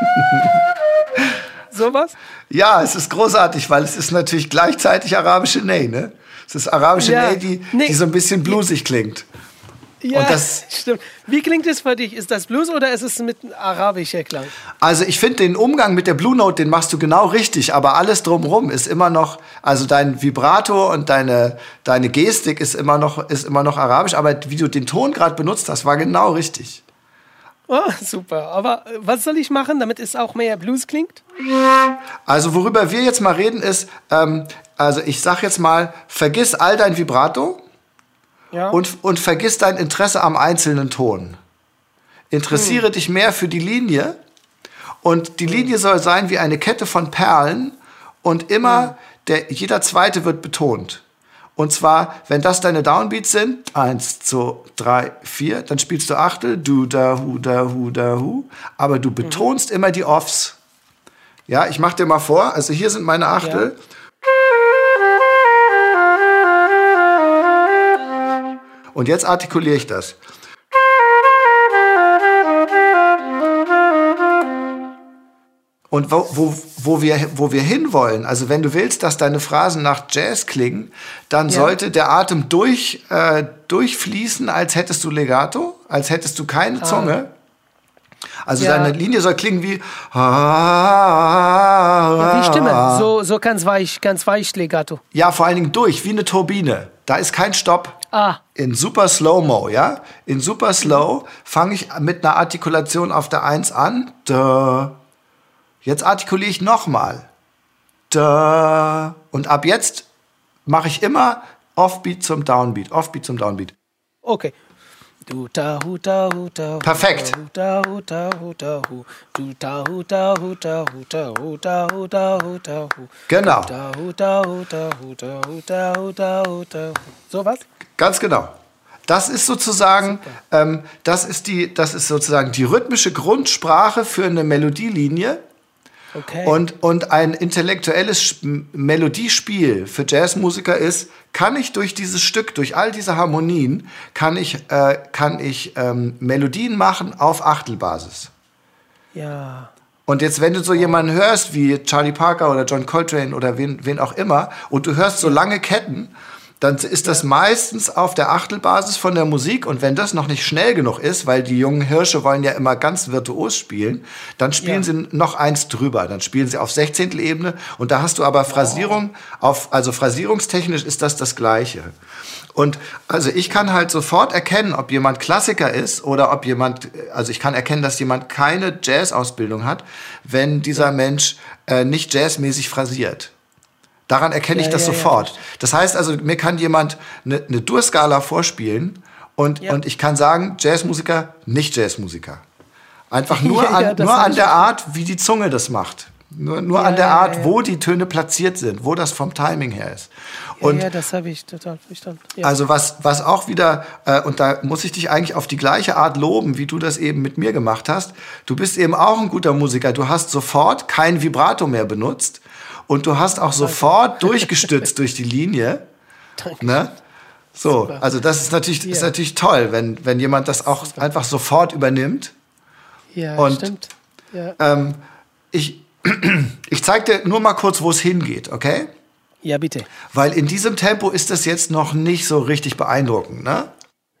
Speaker 4: Sowas?
Speaker 3: Ja, es ist großartig, weil es ist natürlich gleichzeitig arabische Ney, ne? Es ist arabische
Speaker 4: Ja,
Speaker 3: Ney, die,
Speaker 4: nee.
Speaker 3: die so ein bisschen bluesig klingt.
Speaker 4: Ja,
Speaker 3: das-
Speaker 4: stimmt. Wie klingt es für dich? Ist das Blues oder ist es mit arabischer Klang?
Speaker 3: Also ich finde den Umgang mit der Blue Note, den machst du genau richtig, aber alles drumrum ist immer noch, also dein Vibrato und deine, deine Gestik ist immer noch, ist immer noch arabisch, aber wie du den Ton gerade benutzt hast, war genau richtig.
Speaker 4: Oh, super. Aber äh, was soll ich machen, damit es auch mehr Blues klingt?
Speaker 3: Also worüber wir jetzt mal reden ist, ähm, also ich sag jetzt mal, vergiss all dein Vibrato
Speaker 4: Ja.
Speaker 3: und, und vergiss dein Interesse am einzelnen Ton. Interessiere
Speaker 4: Hm.
Speaker 3: dich mehr für die Linie und die Linie soll sein wie eine Kette von Perlen und
Speaker 4: Hm.
Speaker 3: immer der, jeder zweite wird betont. Und zwar, wenn das deine Downbeats sind, eins, zwei, drei, vier, dann spielst du Achtel, du, da, hu, da, hu, da, hu, aber du betonst immer die Offs. Ja, ich mach dir mal vor, also hier sind meine Achtel. Und jetzt artikuliere ich das. Und wo, wo, wo, wir, wo wir hinwollen, also wenn du willst, dass deine Phrasen nach Jazz klingen, dann
Speaker 4: Ja.
Speaker 3: sollte der Atem durch, äh, durchfließen, als hättest du Legato, als hättest du keine Zunge. Also
Speaker 4: Ja.
Speaker 3: deine Linie soll klingen wie.
Speaker 4: Ja, wie Stimme.
Speaker 3: Ah.
Speaker 4: So, so ganz weich, ganz weich Legato.
Speaker 3: Ja, vor allen Dingen durch, wie eine Turbine. Da ist kein Stopp.
Speaker 4: Ah,
Speaker 3: In super Slow-Mo, ja? In super Slow fange ich mit einer Artikulation auf der 1 an. Da. Jetzt artikuliere ich nochmal. Da. Und ab jetzt mache ich immer Offbeat zum Downbeat. Offbeat zum Downbeat.
Speaker 4: okay.
Speaker 3: Perfekt. Genau.
Speaker 4: so was?
Speaker 3: Ganz genau. Das ist sozusagen, ähm, das ist die, das ist sozusagen die rhythmische Grundsprache für eine Melodielinie.
Speaker 4: Okay.
Speaker 3: Und, und ein intellektuelles Sp- Melodiespiel für Jazzmusiker ist, kann ich durch dieses Stück, durch all diese Harmonien, kann ich, äh, kann ich ähm, Melodien machen auf Achtelbasis.
Speaker 4: ja.
Speaker 3: Und jetzt, wenn du so jemanden hörst wie Charlie Parker oder John Coltrane oder wen, wen auch immer, und du hörst so lange Ketten, dann ist das meistens auf der Achtelbasis von der Musik. Und wenn das noch nicht schnell genug ist, weil die jungen Hirsche wollen ja immer ganz virtuos spielen, dann spielen
Speaker 4: Ja.
Speaker 3: sie noch eins drüber. Dann spielen sie auf 16. Ebene. Und da hast du aber Phrasierung auf, also phrasierungstechnisch ist das das Gleiche. Und also ich kann halt sofort erkennen, ob jemand Klassiker ist oder ob jemand, also ich kann erkennen, dass jemand keine Jazz-Ausbildung hat, wenn dieser Mensch äh, nicht jazzmäßig phrasiert. Daran erkenne ich
Speaker 4: Ja,
Speaker 3: das
Speaker 4: ja, ja,
Speaker 3: sofort. das heißt also, mir kann jemand eine, eine Dur-Skala vorspielen und,
Speaker 4: Ja.
Speaker 3: und ich kann sagen, Jazzmusiker, nicht Jazzmusiker. Einfach nur,
Speaker 4: Ja, ja,
Speaker 3: an, nur an
Speaker 4: ich
Speaker 3: der Art, wie die Zunge das macht. Nur, nur an
Speaker 4: Ja,
Speaker 3: der
Speaker 4: ja,
Speaker 3: Art,
Speaker 4: ja.
Speaker 3: wo die Töne platziert sind, wo das vom Timing her ist. Und
Speaker 4: ja, ja, das habe ich total verstanden. Ja.
Speaker 3: also was, was auch wieder, äh, und da muss ich dich eigentlich auf die gleiche Art loben, wie du das eben mit mir gemacht hast. Du bist eben auch ein guter Musiker. Du hast sofort kein Vibrato mehr benutzt und du hast auch sofort durchgestützt durch die Linie.
Speaker 4: Danke.
Speaker 3: Ne? So, also das ist natürlich, ist
Speaker 4: Ja.
Speaker 3: natürlich toll, wenn, wenn jemand das auch einfach sofort übernimmt.
Speaker 4: ja,
Speaker 3: und-
Speaker 4: stimmt. Ja.
Speaker 3: Ähm, ich ich zeige dir nur mal kurz, wo es hingeht, okay?
Speaker 4: ja, bitte.
Speaker 3: Weil in diesem Tempo ist das jetzt noch nicht so richtig beeindruckend, ne?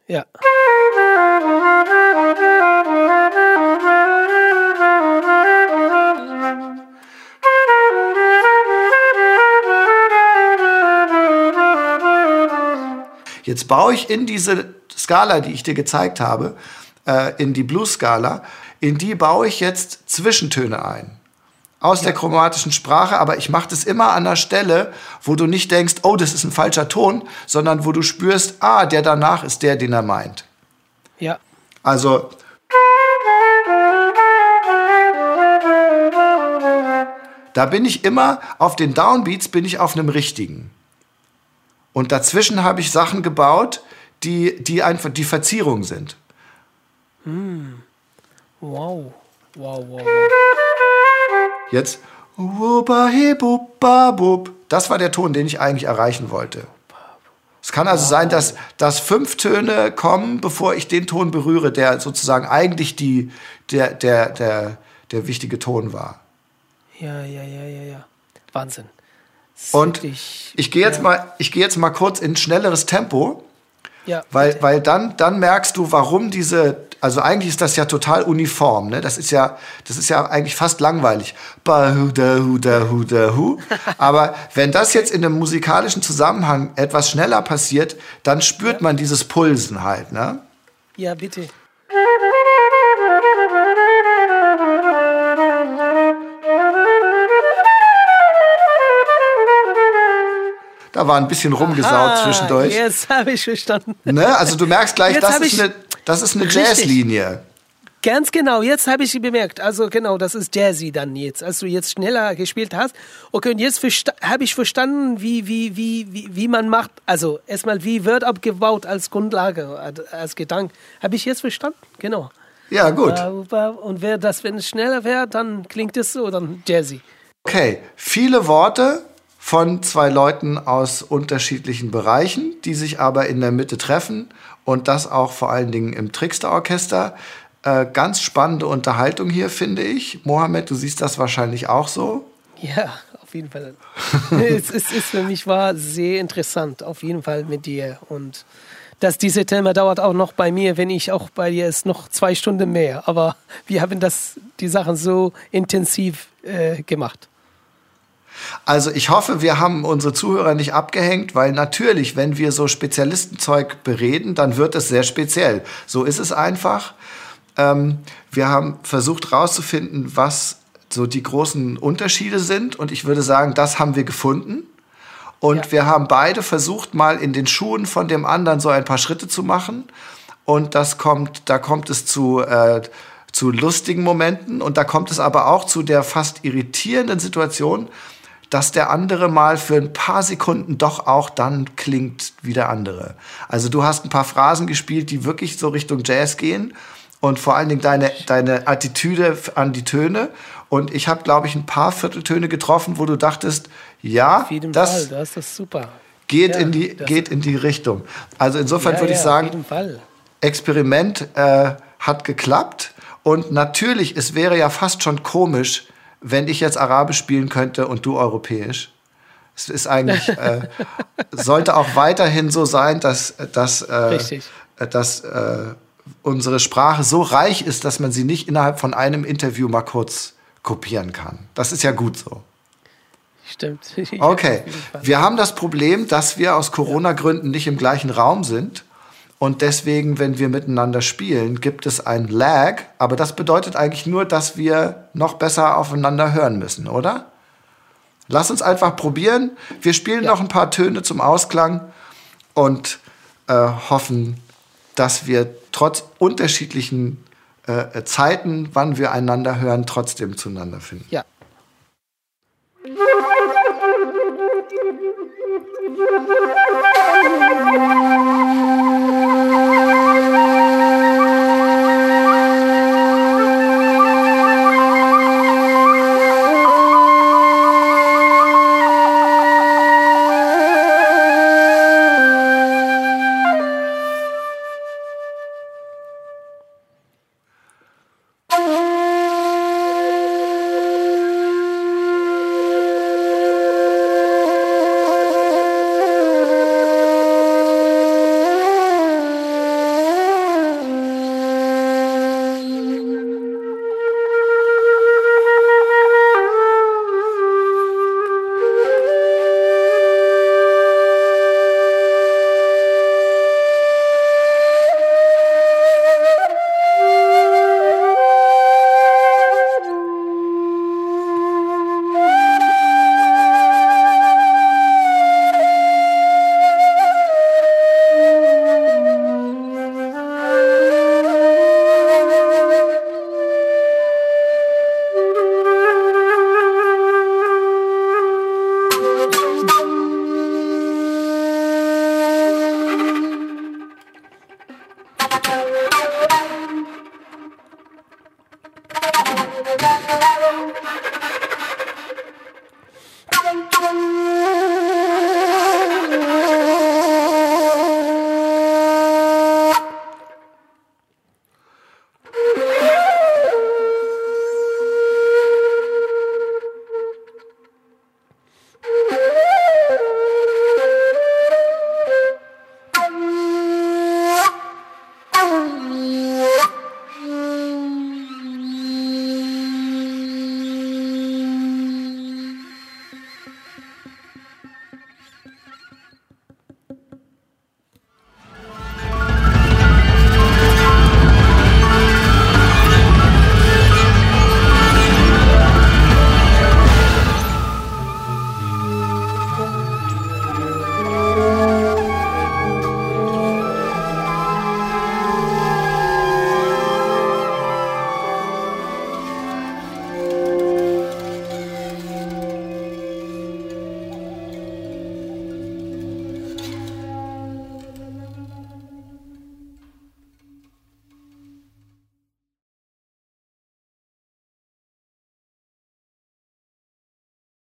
Speaker 4: Ja.
Speaker 3: Jetzt baue ich in diese Skala, die ich dir gezeigt habe, äh, in die Blues-Skala, in die baue ich jetzt Zwischentöne ein. Aus der chromatischen Sprache, aber ich mache das immer an der Stelle, wo du nicht denkst, oh, das ist ein falscher Ton, sondern wo du spürst, ah, der danach ist der, den er meint.
Speaker 4: Ja.
Speaker 3: Also. Da bin ich immer, auf den Downbeats bin ich auf einem richtigen. Und dazwischen habe ich Sachen gebaut, die, die einfach die Verzierung sind.
Speaker 4: Wow. Wow, wow, wow.
Speaker 3: Jetzt. Das war der Ton, den ich eigentlich erreichen wollte. Es kann also wow. sein, dass, dass fünf Töne kommen, bevor ich den Ton berühre, der sozusagen eigentlich die, der, der, der, der wichtige Ton war.
Speaker 4: Ja, ja, ja, ja, ja. Wahnsinn.
Speaker 3: Und ich, gehe jetzt, ja. mal, ich geh jetzt mal kurz in schnelleres Tempo. Ja, weil, weil dann, dann merkst du, warum diese, also eigentlich ist das ja total uniform, ne? Das ist ja, das ist ja eigentlich fast langweilig. Aber wenn das jetzt in einem musikalischen Zusammenhang etwas schneller passiert, dann spürt ja. man dieses Pulsen halt, ne?
Speaker 4: Ja, bitte.
Speaker 3: Da war ein bisschen rumgesaut Aha, zwischendurch.
Speaker 4: Jetzt habe ich verstanden.
Speaker 3: Ne? Also du merkst gleich, das ist, eine, das ist eine Jazzlinie.
Speaker 4: Ganz genau, jetzt habe ich bemerkt. Also genau, das ist Jazzy dann jetzt. Als du jetzt schneller gespielt hast. Okay, und jetzt habe ich verstanden, wie, wie, wie, wie, wie man macht. Also erstmal, wie wird abgebaut als Grundlage, als Gedanke. Habe ich jetzt verstanden? Genau.
Speaker 3: Ja, gut.
Speaker 4: Und wer das, wenn es schneller wäre, dann klingt es so, dann Jazzy.
Speaker 3: Okay, viele Worte, von zwei Leuten aus unterschiedlichen Bereichen, die sich aber in der Mitte treffen und das auch vor allen Dingen im Trickster-Orchester. Äh, ganz spannende Unterhaltung hier, finde ich. Mohammed, du siehst das wahrscheinlich auch so.
Speaker 4: Ja, auf jeden Fall. es, ist, es für mich war sehr interessant, auf jeden Fall mit dir. Und dass diese Thema dauert auch noch bei mir, wenn ich auch bei dir ist, noch zwei Stunden mehr. Aber wir haben das, die Sachen so intensiv äh, gemacht.
Speaker 3: Also ich hoffe, wir haben unsere Zuhörer nicht abgehängt, weil natürlich, wenn wir so Spezialistenzeug bereden, dann wird es sehr speziell. So ist es einfach. Ähm, wir haben versucht herauszufinden, was so die großen Unterschiede sind. Und ich würde sagen, das haben wir gefunden. Und ja. wir haben beide versucht, mal in den Schuhen von dem anderen so ein paar Schritte zu machen. Und das kommt, da kommt es zu, äh, zu lustigen Momenten. Und da kommt es aber auch zu der fast irritierenden Situation, dass der andere mal für ein paar Sekunden doch auch dann klingt wie der andere. Also du hast ein paar Phrasen gespielt, die wirklich so Richtung Jazz gehen und vor allen Dingen deine, deine Attitüde an die Töne. Und ich habe, glaube ich, ein paar Vierteltöne getroffen, wo du dachtest, ja, das,
Speaker 4: Fall, das ist super.
Speaker 3: Geht, ja, in die, geht in die Richtung. Also insofern ja, würde ich ja, sagen, Experiment äh, hat geklappt. Und natürlich, es wäre ja fast schon komisch, wenn ich jetzt Arabisch spielen könnte und du Europäisch. Es ist eigentlich, äh, sollte auch weiterhin so sein, dass, dass, äh, dass äh, unsere Sprache so reich ist, dass man sie nicht innerhalb von einem Interview mal kurz kopieren kann. Das ist ja gut so.
Speaker 4: Stimmt.
Speaker 3: Okay. Wir haben das Problem, dass wir aus Corona-Gründen nicht im gleichen Raum sind. Und deswegen, wenn wir miteinander spielen, gibt es ein Lag. Aber das bedeutet eigentlich nur, dass wir noch besser aufeinander hören müssen, oder? Lass uns einfach probieren. Wir spielen ja. noch ein paar Töne zum Ausklang und äh, hoffen, dass wir trotz unterschiedlichen äh, äh Zeiten, wann wir einander hören, trotzdem zueinander finden.
Speaker 4: Ja.